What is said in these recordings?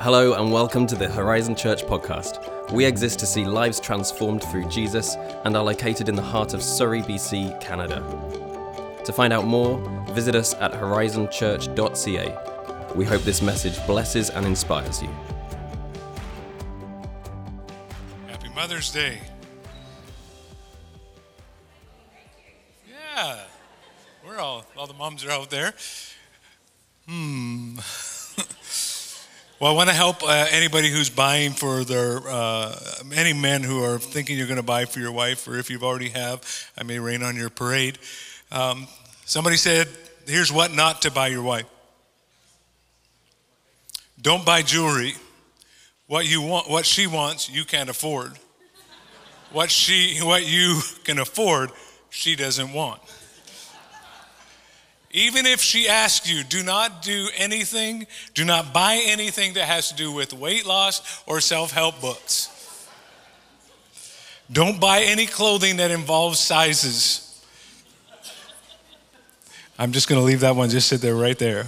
Hello, and welcome to the Horizon Church podcast. We exist to see lives transformed through Jesus and are located in the heart of Surrey, BC, Canada. To find out more, visit us at horizonchurch.ca. We hope this message blesses and inspires you. Happy Mother's Day. Yeah, we're all, all the moms are out there. Hmm. Well, I want to help uh, anybody who's buying for their, uh, any men who are thinking you're going to buy for your wife, or if you've already have, I may rain on your parade. Um, somebody said, here's what not to buy your wife. Don't buy jewelry. What you want, what she wants, you can't afford. What she, what you can afford, she doesn't want. Even if she asks you, do not do anything, do not buy anything that has to do with weight loss or self help books. Don't buy any clothing that involves sizes. I'm just going to leave that one, just sit there right there.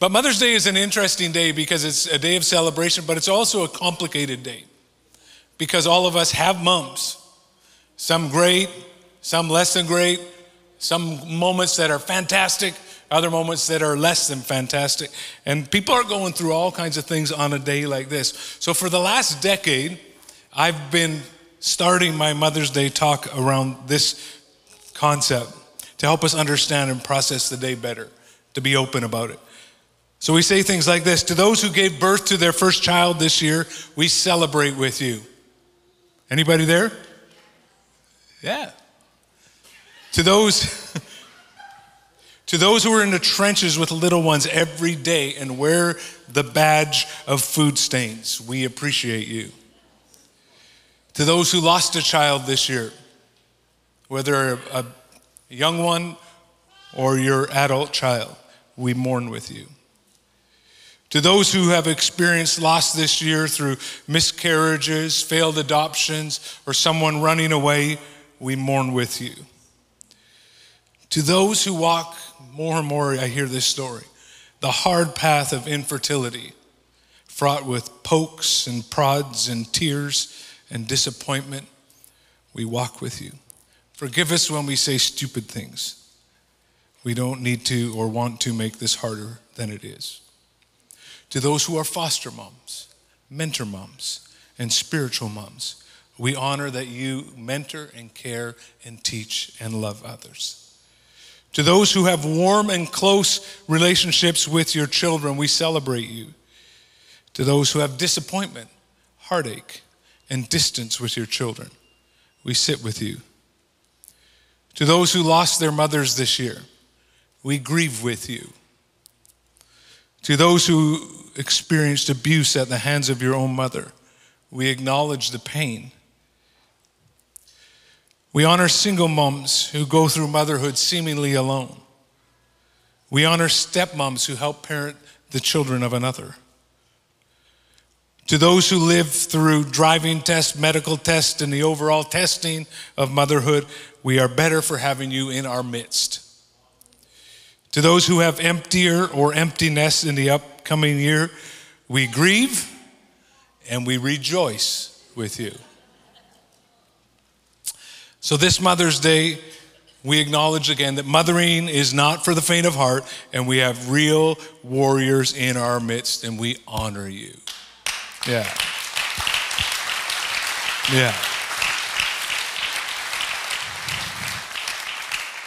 But Mother's Day is an interesting day because it's a day of celebration, but it's also a complicated day because all of us have mums. Some great, some less than great, some moments that are fantastic, other moments that are less than fantastic. And people are going through all kinds of things on a day like this. So for the last decade, I've been starting my Mother's Day talk around this concept to help us understand and process the day better, to be open about it. So we say things like this To those who gave birth to their first child this year, we celebrate with you. Anybody there? Yeah. To those to those who are in the trenches with little ones every day and wear the badge of food stains, we appreciate you. To those who lost a child this year, whether a young one or your adult child, we mourn with you. To those who have experienced loss this year through miscarriages, failed adoptions, or someone running away, we mourn with you. To those who walk, more and more I hear this story, the hard path of infertility, fraught with pokes and prods and tears and disappointment, we walk with you. Forgive us when we say stupid things. We don't need to or want to make this harder than it is to those who are foster moms, mentor moms, and spiritual moms. We honor that you mentor and care and teach and love others. To those who have warm and close relationships with your children, we celebrate you. To those who have disappointment, heartache, and distance with your children, we sit with you. To those who lost their mothers this year, we grieve with you. To those who experienced abuse at the hands of your own mother. We acknowledge the pain. We honor single moms who go through motherhood seemingly alone. We honor stepmoms who help parent the children of another. To those who live through driving tests, medical tests, and the overall testing of motherhood, we are better for having you in our midst. To those who have emptier or emptiness in the upcoming year, we grieve and we rejoice with you. So, this Mother's Day, we acknowledge again that mothering is not for the faint of heart, and we have real warriors in our midst, and we honor you. Yeah. Yeah.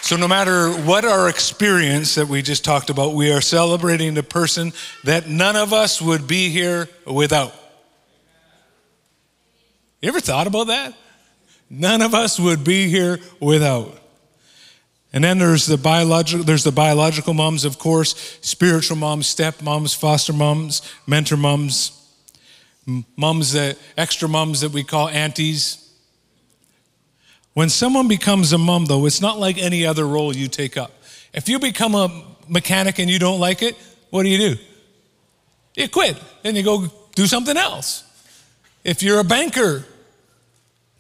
So, no matter what our experience that we just talked about, we are celebrating the person that none of us would be here without. You ever thought about that? None of us would be here without. And then there's the biological, there's the biological moms, of course, spiritual moms, step moms, foster moms, mentor moms, moms that extra moms that we call aunties. When someone becomes a mom, though, it's not like any other role you take up. If you become a mechanic and you don't like it, what do you do? You quit and you go do something else. If you're a banker,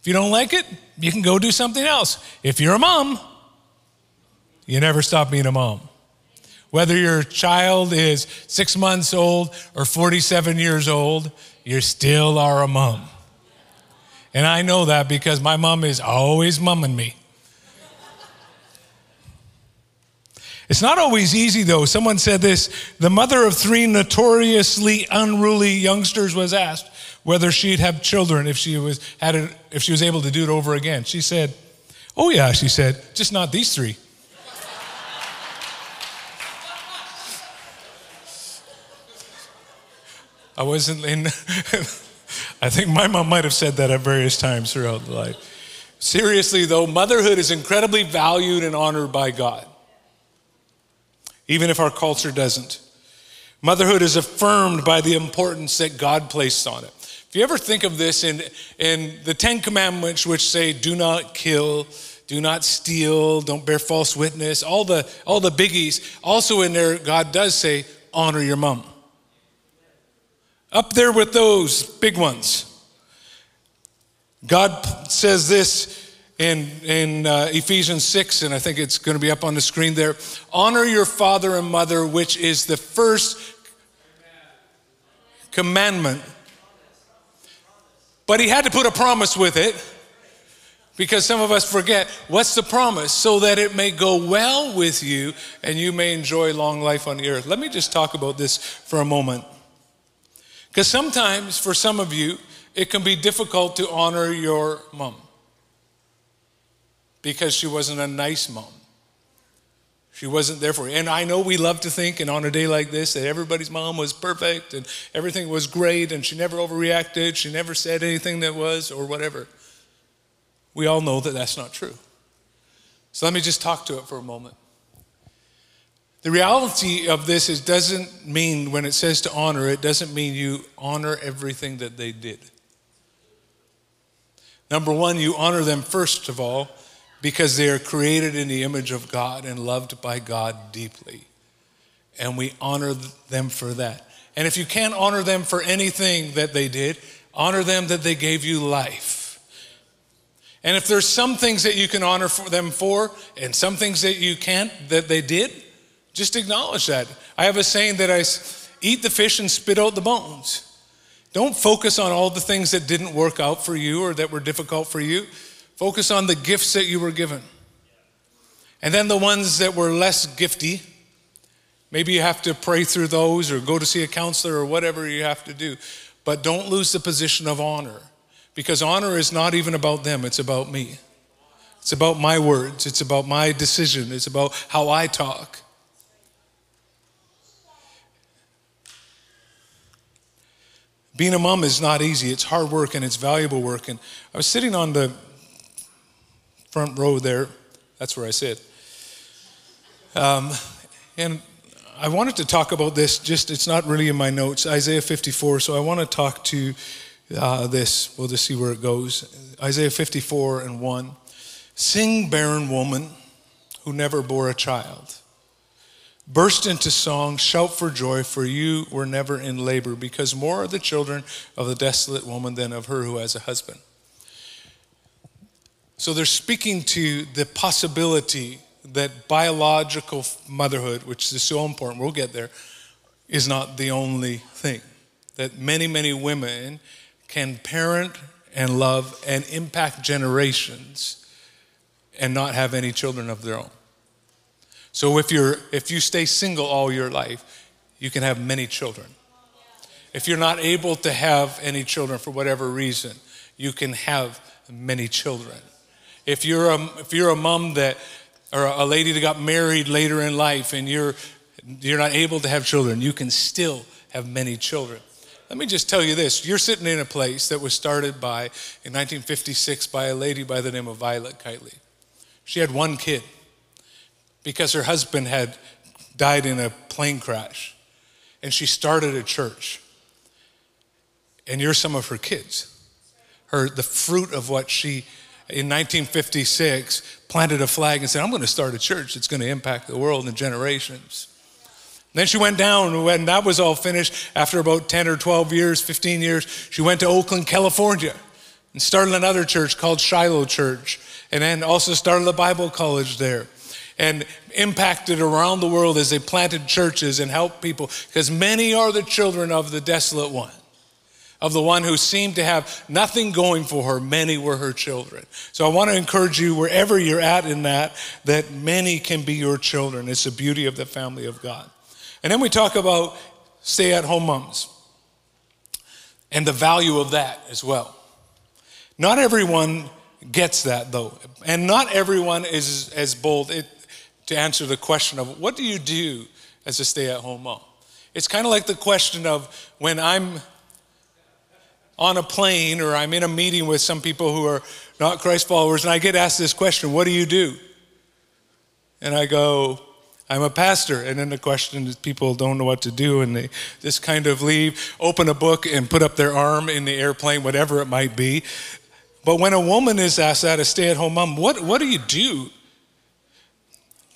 if you don't like it, you can go do something else. If you're a mom, you never stop being a mom. Whether your child is six months old or 47 years old, you still are a mom. And I know that because my mom is always mumming me. It's not always easy, though. Someone said this the mother of three notoriously unruly youngsters was asked whether she'd have children if she was, had it, if she was able to do it over again. She said, Oh, yeah, she said, just not these three. I wasn't in, I think my mom might have said that at various times throughout life. Seriously, though, motherhood is incredibly valued and honored by God even if our culture doesn't. Motherhood is affirmed by the importance that God placed on it. You ever think of this in, in the Ten Commandments, which say, do not kill, do not steal, don't bear false witness, all the, all the biggies, also in there, God does say, honor your mom. Up there with those big ones. God says this in, in uh, Ephesians 6, and I think it's going to be up on the screen there. Honor your father and mother, which is the first commandment. But he had to put a promise with it because some of us forget what's the promise so that it may go well with you and you may enjoy long life on the earth. Let me just talk about this for a moment. Because sometimes for some of you, it can be difficult to honor your mom because she wasn't a nice mom. She wasn't there for you. And I know we love to think, and on a day like this, that everybody's mom was perfect and everything was great and she never overreacted, she never said anything that was, or whatever. We all know that that's not true. So let me just talk to it for a moment. The reality of this is doesn't mean when it says to honor, it doesn't mean you honor everything that they did. Number one, you honor them first of all because they are created in the image of God and loved by God deeply. And we honor them for that. And if you can't honor them for anything that they did, honor them that they gave you life. And if there's some things that you can honor for them for and some things that you can't that they did, just acknowledge that. I have a saying that I eat the fish and spit out the bones. Don't focus on all the things that didn't work out for you or that were difficult for you. Focus on the gifts that you were given. And then the ones that were less gifty, maybe you have to pray through those or go to see a counselor or whatever you have to do. But don't lose the position of honor because honor is not even about them, it's about me. It's about my words, it's about my decision, it's about how I talk. Being a mom is not easy. It's hard work and it's valuable work. And I was sitting on the front row there. That's where I sit. Um, and I wanted to talk about this, just it's not really in my notes, Isaiah 54. So I want to talk to uh, this. We'll just see where it goes. Isaiah 54 and 1. Sing, barren woman who never bore a child. Burst into song, shout for joy, for you were never in labor, because more are the children of the desolate woman than of her who has a husband. So they're speaking to the possibility that biological motherhood, which is so important, we'll get there, is not the only thing. That many, many women can parent and love and impact generations and not have any children of their own. So if you're if you stay single all your life, you can have many children. If you're not able to have any children for whatever reason, you can have many children. If you're a, if you're a mom that, or a lady that got married later in life and you're, you're not able to have children, you can still have many children. Let me just tell you this you're sitting in a place that was started by, in 1956, by a lady by the name of Violet Kiteley. She had one kid because her husband had died in a plane crash. And she started a church. And you're some of her kids. Her, the fruit of what she in 1956 planted a flag and said, I'm going to start a church that's going to impact the world and generations. Then she went down, when that was all finished, after about 10 or 12 years, 15 years, she went to Oakland, California, and started another church called Shiloh Church, and then also started a Bible college there. and impacted around the world as they planted churches and helped people, because many are the children of the desolate one of the one who seemed to have nothing going for her, many were her children. So I want to encourage you, wherever you're at in that, that many can be your children. It's the beauty of the family of God. And then we talk about stay at home moms and the value of that as well. Not everyone gets that though, and not everyone is as bold it, to answer the question of what do you do as a stay at home mom? It's kind of like the question of when I'm on a plane or I'm in a meeting with some people who are not Christ followers, and I get asked this question What do you do? And I go, I'm a pastor. And then the question is people don't know what to do, and they just kind of leave, open a book, and put up their arm in the airplane, whatever it might be. But when a woman is asked that, a stay at home mom, what, what do you do?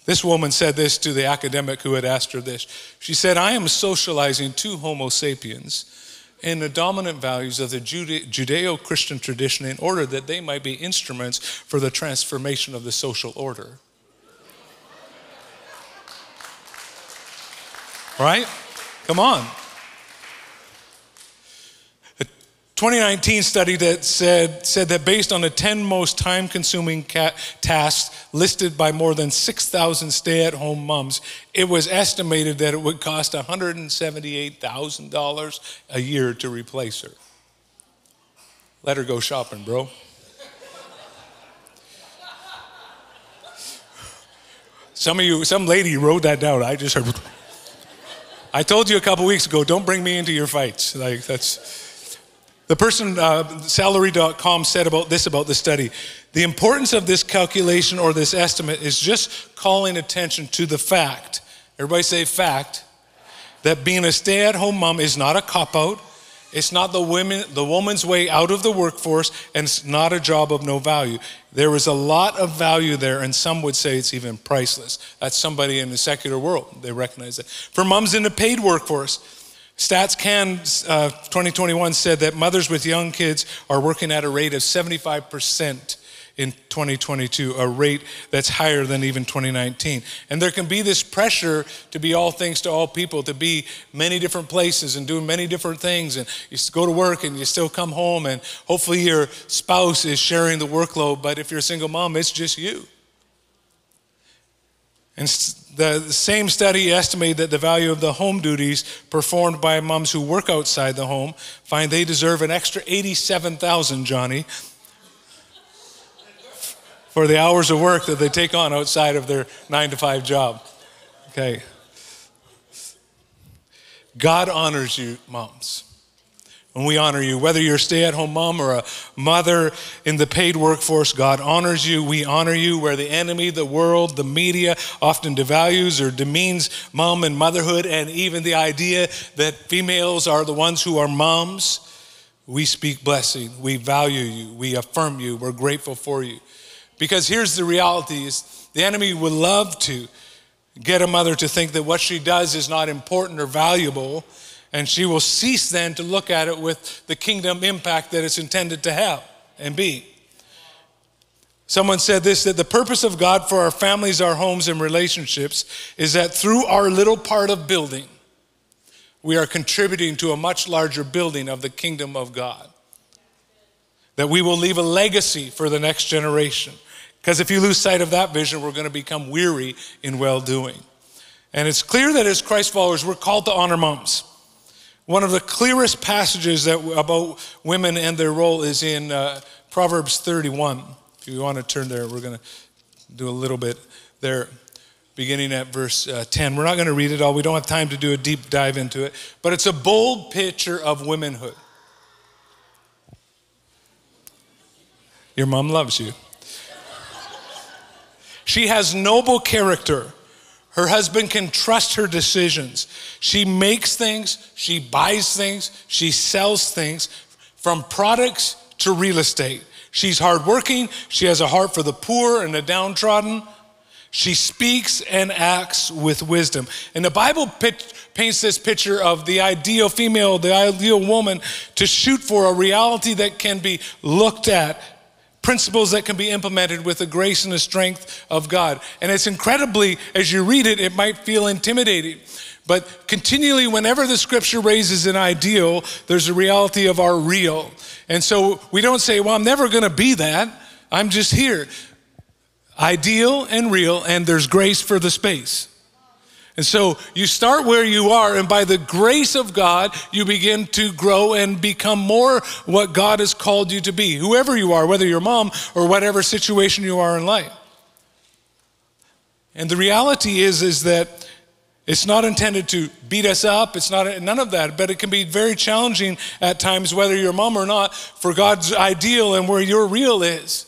This woman said this to the academic who had asked her this. She said, I am socializing two Homo sapiens in the dominant values of the Judeo Christian tradition in order that they might be instruments for the transformation of the social order. Right? Come on. 2019 study that said, said that based on the 10 most time consuming tasks listed by more than 6,000 stay at home moms, it was estimated that it would cost $178,000 a year to replace her. Let her go shopping, bro. Some of you, some lady wrote that down. I just heard. I told you a couple weeks ago, don't bring me into your fights. Like, that's. The person, uh, salary.com, said about this about the study. The importance of this calculation or this estimate is just calling attention to the fact, everybody say fact, that being a stay at home mom is not a cop out. It's not the women, the woman's way out of the workforce, and it's not a job of no value. There is a lot of value there, and some would say it's even priceless. That's somebody in the secular world. They recognize that. For moms in the paid workforce, Stats Can uh, 2021 said that mothers with young kids are working at a rate of 75% in 2022, a rate that's higher than even 2019. And there can be this pressure to be all things to all people, to be many different places and doing many different things. And you go to work and you still come home, and hopefully your spouse is sharing the workload. But if you're a single mom, it's just you. And the same study estimated that the value of the home duties performed by moms who work outside the home find they deserve an extra 87,000, Johnny, for the hours of work that they take on outside of their 9 to 5 job. Okay. God honors you, moms. And we honor you. Whether you're a stay at home mom or a mother in the paid workforce, God honors you. We honor you. Where the enemy, the world, the media often devalues or demeans mom and motherhood, and even the idea that females are the ones who are moms, we speak blessing. We value you. We affirm you. We're grateful for you. Because here's the reality is the enemy would love to get a mother to think that what she does is not important or valuable and she will cease then to look at it with the kingdom impact that it's intended to have and be. Someone said this that the purpose of God for our families, our homes, and relationships is that through our little part of building, we are contributing to a much larger building of the kingdom of God. That we will leave a legacy for the next generation. Because if you lose sight of that vision, we're going to become weary in well doing. And it's clear that as Christ followers, we're called to honor moms. One of the clearest passages that, about women and their role is in uh, Proverbs 31. If you want to turn there, we're going to do a little bit there, beginning at verse uh, 10. We're not going to read it all, we don't have time to do a deep dive into it, but it's a bold picture of womanhood. Your mom loves you. She has noble character her husband can trust her decisions. She makes things, she buys things, she sells things from products to real estate. She's hardworking, she has a heart for the poor and the downtrodden. She speaks and acts with wisdom. And the Bible pit, paints this picture of the ideal female, the ideal woman to shoot for a reality that can be looked at principles that can be implemented with the grace and the strength of God. And it's incredibly, as you read it, it might feel intimidating. But continually, whenever the scripture raises an ideal, there's a reality of our real. And so we don't say, well, I'm never going to be that. I'm just here. Ideal and real, and there's grace for the space. And so you start where you are, and by the grace of God, you begin to grow and become more what God has called you to be, whoever you are, whether you're mom or whatever situation you are in life. And the reality is, is that it's not intended to beat us up. It's not none of that, but it can be very challenging at times, whether you're mom or not, for God's ideal and where your real is.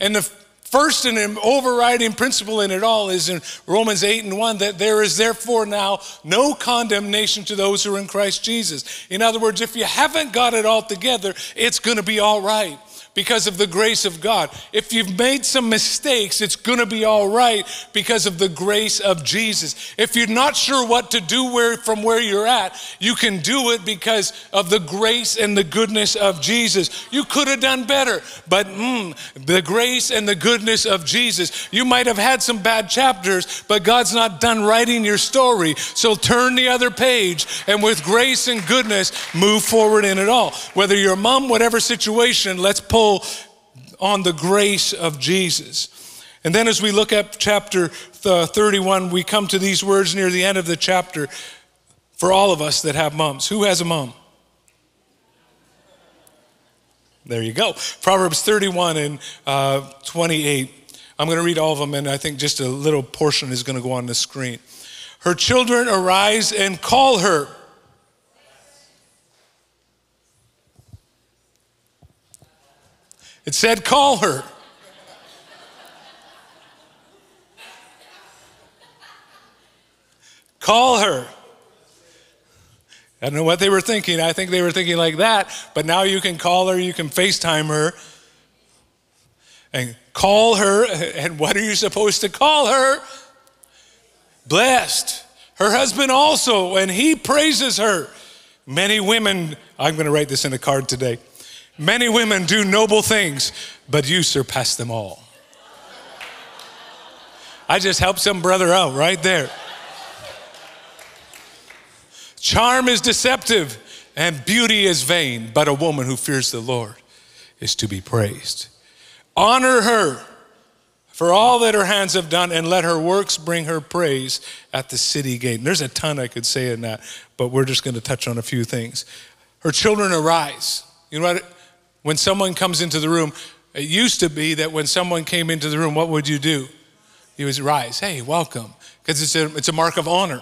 And the first and overriding principle in it all is in Romans 8 and 1 that there is therefore now no condemnation to those who are in Christ Jesus. In other words, if you haven't got it all together, it's going to be all right because of the grace of God. If you've made some mistakes, it's going to be all right because of the grace of Jesus. If you're not sure what to do where, from where you're at, you can do it because of the grace and the goodness of Jesus. You could have done better, but mm, the grace and the goodness of Jesus. You might have had some bad chapters, but God's not done writing your story. So turn the other page and with grace and goodness, move forward in it all. Whether you're a mom, whatever situation, let's pull on the grace of Jesus. And then as we look at chapter uh, 31, we come to these words near the end of the chapter for all of us that have moms. Who has a mom? There you go. Proverbs 31 and uh, 28. I'm going to read all of them, and I think just a little portion is going to go on the screen. Her children arise and call her It said, call her. call her. I don't know what they were thinking. I think they were thinking like that, but now you can call her, you can FaceTime her, and call her. And what are you supposed to call her? Blessed. Her husband also, and he praises her. Many women, I'm going to write this in a card today. Many women do noble things, but you surpass them all. I just helped some brother out right there. Charm is deceptive and beauty is vain, but a woman who fears the Lord is to be praised. Honor her for all that her hands have done, and let her works bring her praise at the city gate. And there's a ton I could say in that, but we're just going to touch on a few things. Her children arise. You know what? When someone comes into the room, it used to be that when someone came into the room, what would you do? You would rise, hey, welcome, because it's a, it's a mark of honor.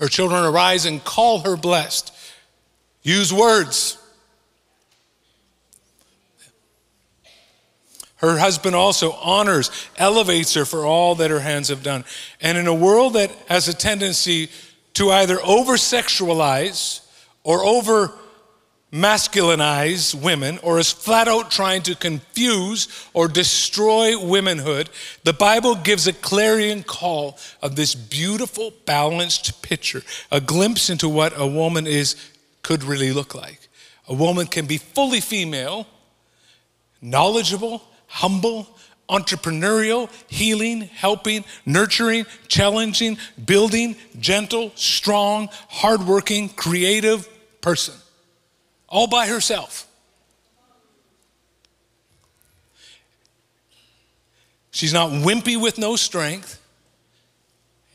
Her children arise and call her blessed. Use words. Her husband also honors, elevates her for all that her hands have done. And in a world that has a tendency to either over sexualize or over masculinize women or is flat out trying to confuse or destroy womanhood, the Bible gives a clarion call of this beautiful, balanced picture, a glimpse into what a woman is could really look like. A woman can be fully female, knowledgeable, humble, entrepreneurial, healing, helping, nurturing, challenging, building, gentle, strong, hardworking, creative person all by herself. She's not wimpy with no strength.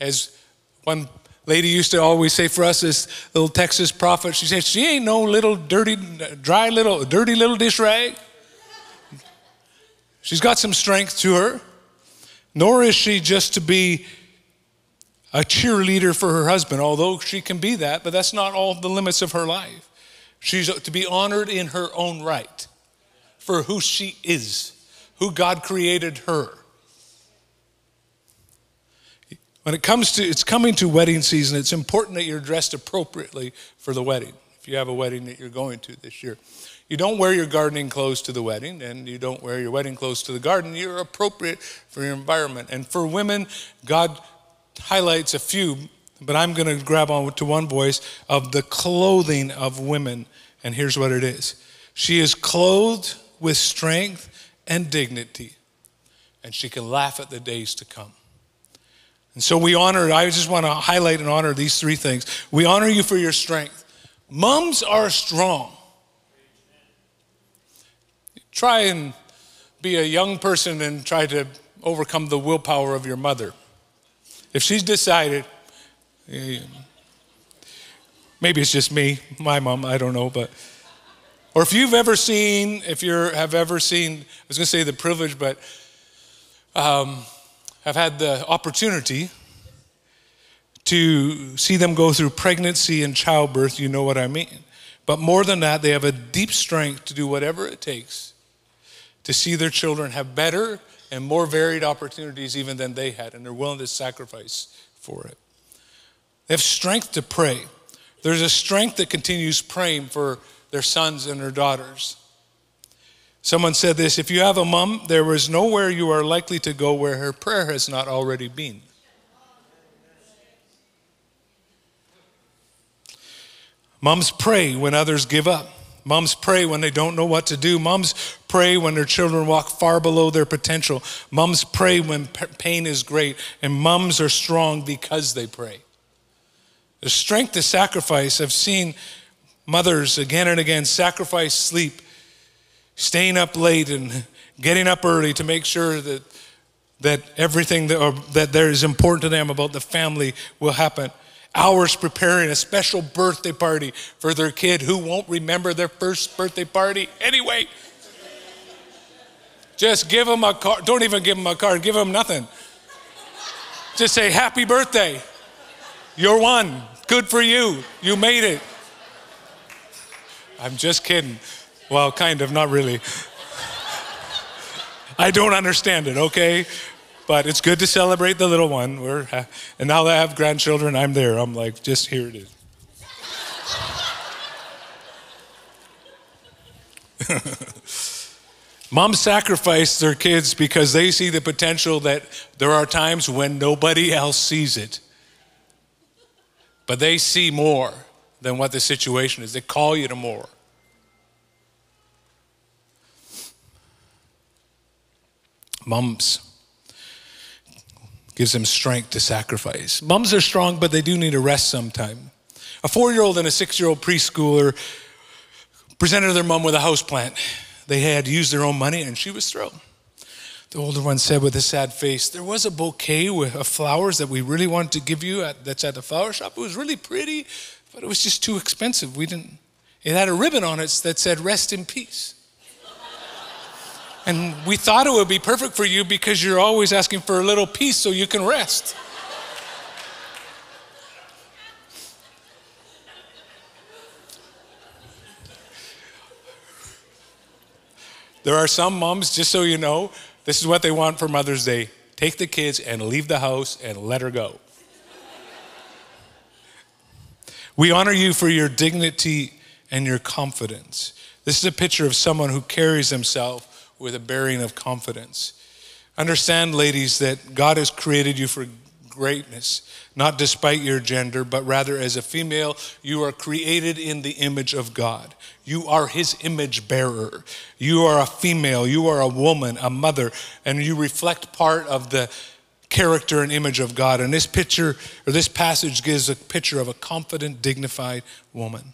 As one lady used to always say for us, this little Texas prophet, she said, She ain't no little dirty, dry little, dirty little dish rag. She's got some strength to her, nor is she just to be a cheerleader for her husband, although she can be that, but that's not all the limits of her life. She's to be honored in her own right for who she is, who God created her. When it comes to it's coming to wedding season, it's important that you're dressed appropriately for the wedding. If you have a wedding that you're going to this year, you don't wear your gardening clothes to the wedding, and you don't wear your wedding clothes to the garden. You're appropriate for your environment. And for women, God highlights a few but I'm going to grab on to one voice of the clothing of women. And here's what it is She is clothed with strength and dignity, and she can laugh at the days to come. And so we honor, I just want to highlight and honor these three things. We honor you for your strength. Mums are strong. Try and be a young person and try to overcome the willpower of your mother. If she's decided, maybe it's just me, my mom, I don't know, but or if you've ever seen, if you have ever seen, I was going to say the privilege, but um, I've had the opportunity to see them go through pregnancy and childbirth, you know what I mean. But more than that, they have a deep strength to do whatever it takes to see their children have better and more varied opportunities even than they had, and they're willing to sacrifice for it. They have strength to pray. There's a strength that continues praying for their sons and their daughters. Someone said this if you have a mom, there is nowhere you are likely to go where her prayer has not already been. Moms pray when others give up. Moms pray when they don't know what to do. Moms pray when their children walk far below their potential. Moms pray when pain is great. And moms are strong because they pray. The strength to sacrifice, I've seen mothers again and again sacrifice sleep, staying up late and getting up early to make sure that, that everything that, or, that there is important to them about the family will happen hours preparing a special birthday party for their kid who won't remember their first birthday party anyway. Just give them a card. Don't even give them a card, give them nothing. Just say, Happy birthday. You're one. Good for you. You made it. I'm just kidding. Well, kind of, not really. I don't understand it, okay? But it's good to celebrate the little one. We're, and now that I have grandchildren, I'm there. I'm like, just here it is. Moms sacrifice their kids because they see the potential that there are times when nobody else sees it. But they see more than what the situation is. They call you to more. Moms gives them strength to sacrifice. Moms are strong, but they do need a rest sometime. A four year old and a six year old preschooler presented their mom with a house plant. They had used their own money, and she was thrilled. The older one said with a sad face, There was a bouquet of flowers that we really wanted to give you at, that's at the flower shop. It was really pretty, but it was just too expensive. We didn't, it had a ribbon on it that said, Rest in peace. And we thought it would be perfect for you because you're always asking for a little peace so you can rest. There are some moms, just so you know, this is what they want for Mother's Day take the kids and leave the house and let her go. we honor you for your dignity and your confidence. This is a picture of someone who carries himself with a bearing of confidence. Understand, ladies, that God has created you for greatness, not despite your gender, but rather as a female, you are created in the image of God. You are His image bearer. You are a female, you are a woman, a mother, and you reflect part of the character and image of God. And this picture, or this passage, gives a picture of a confident, dignified woman.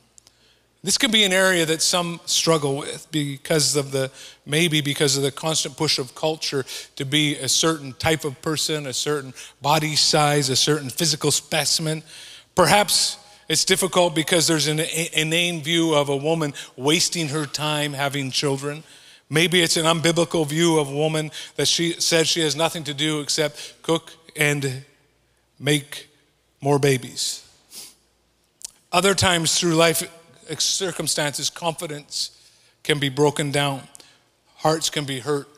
This could be an area that some struggle with because of the, maybe because of the constant push of culture to be a certain type of person, a certain body size, a certain physical specimen. Perhaps it's difficult because there's an inane view of a woman wasting her time having children. Maybe it's an unbiblical view of a woman that she says she has nothing to do except cook and make more babies. Other times through life, circumstances, confidence can be broken down, hearts can be hurt,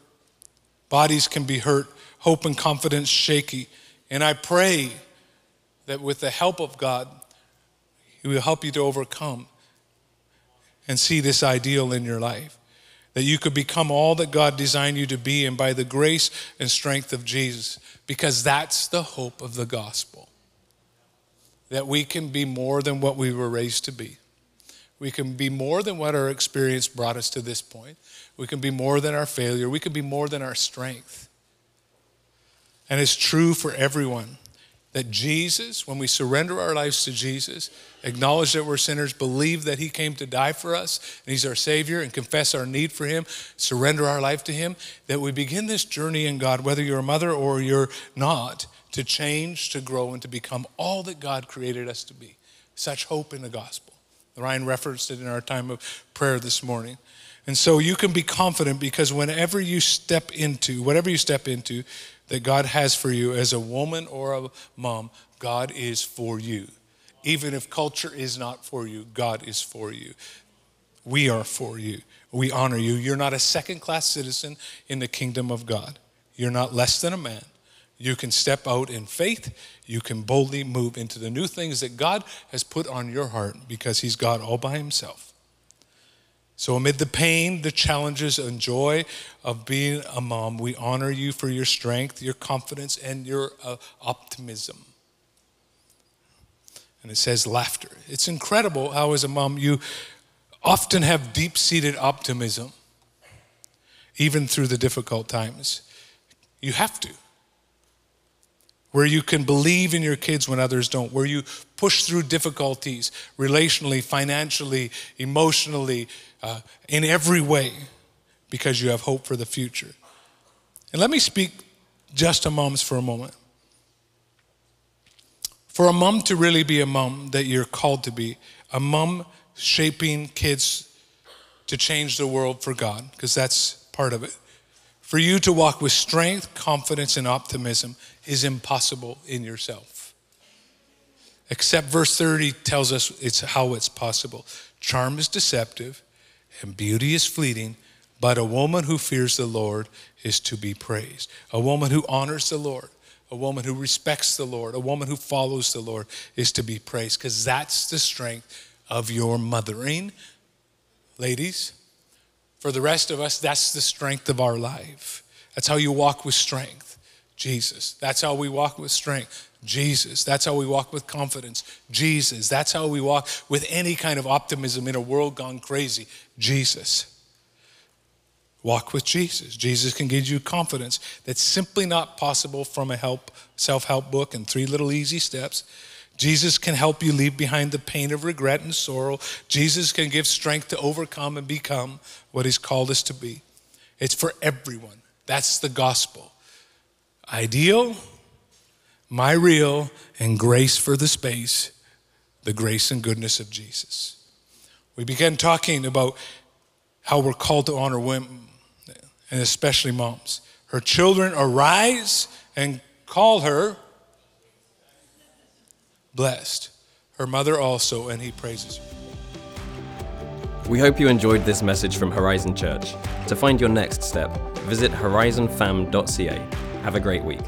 bodies can be hurt, hope and confidence shaky. And I pray that with the help of God, He will help you to overcome and see this ideal in your life. That you could become all that God designed you to be, and by the grace and strength of Jesus, because that's the hope of the gospel. That we can be more than what we were raised to be. We can be more than what our experience brought us to this point. We can be more than our failure. We can be more than our strength. And it's true for everyone that Jesus, when we surrender our lives to Jesus, acknowledge that we're sinners, believe that He came to die for us, and He's our Savior, and confess our need for Him, surrender our life to Him, that we begin this journey in God, whether you're a mother or you're not, to change, to grow, and to become all that God created us to be. Such hope in the gospel. Ryan referenced it in our time of prayer this morning. And so you can be confident because whenever you step into, whatever you step into, that God has for you as a woman or a mom, God is for you. Even if culture is not for you, God is for you. We are for you. We honor you. You're not a second class citizen in the kingdom of God. You're not less than a man. You can step out in faith. You can boldly move into the new things that God has put on your heart because He's God all by Himself. So, amid the pain, the challenges, and joy of being a mom, we honor you for your strength, your confidence, and your uh, optimism. And it says laughter. It's incredible how, as a mom, you often have deep seated optimism, even through the difficult times. You have to where you can believe in your kids when others don't, where you push through difficulties relationally, financially, emotionally, uh, in every way, because you have hope for the future. And let me speak just to moms for a moment. For a mom to really be a mom that you're called to be, a mom shaping kids to change the world for God, because that's part of it. For you to walk with strength, confidence, and optimism is impossible in yourself. Except verse 30 tells us it's how it's possible. Charm is deceptive and beauty is fleeting, but a woman who fears the Lord is to be praised. A woman who honors the Lord, a woman who respects the Lord, a woman who follows the Lord is to be praised because that's the strength of your mothering. Ladies, for the rest of us, that's the strength of our life. That's how you walk with strength. Jesus. That's how we walk with strength. Jesus. That's how we walk with confidence. Jesus. That's how we walk with any kind of optimism in a world gone crazy. Jesus. Walk with Jesus. Jesus can give you confidence that's simply not possible from a help self-help book and three little easy steps. Jesus can help you leave behind the pain of regret and sorrow. Jesus can give strength to overcome and become what He's called us to be. It's for everyone. That's the gospel. Ideal, my real, and grace for the space, the grace and goodness of Jesus. We began talking about how we're called to honor women, and especially moms. Her children arise and call her blessed. Her mother also, and he praises her. We hope you enjoyed this message from Horizon Church. To find your next step, visit horizonfam.ca. Have a great week.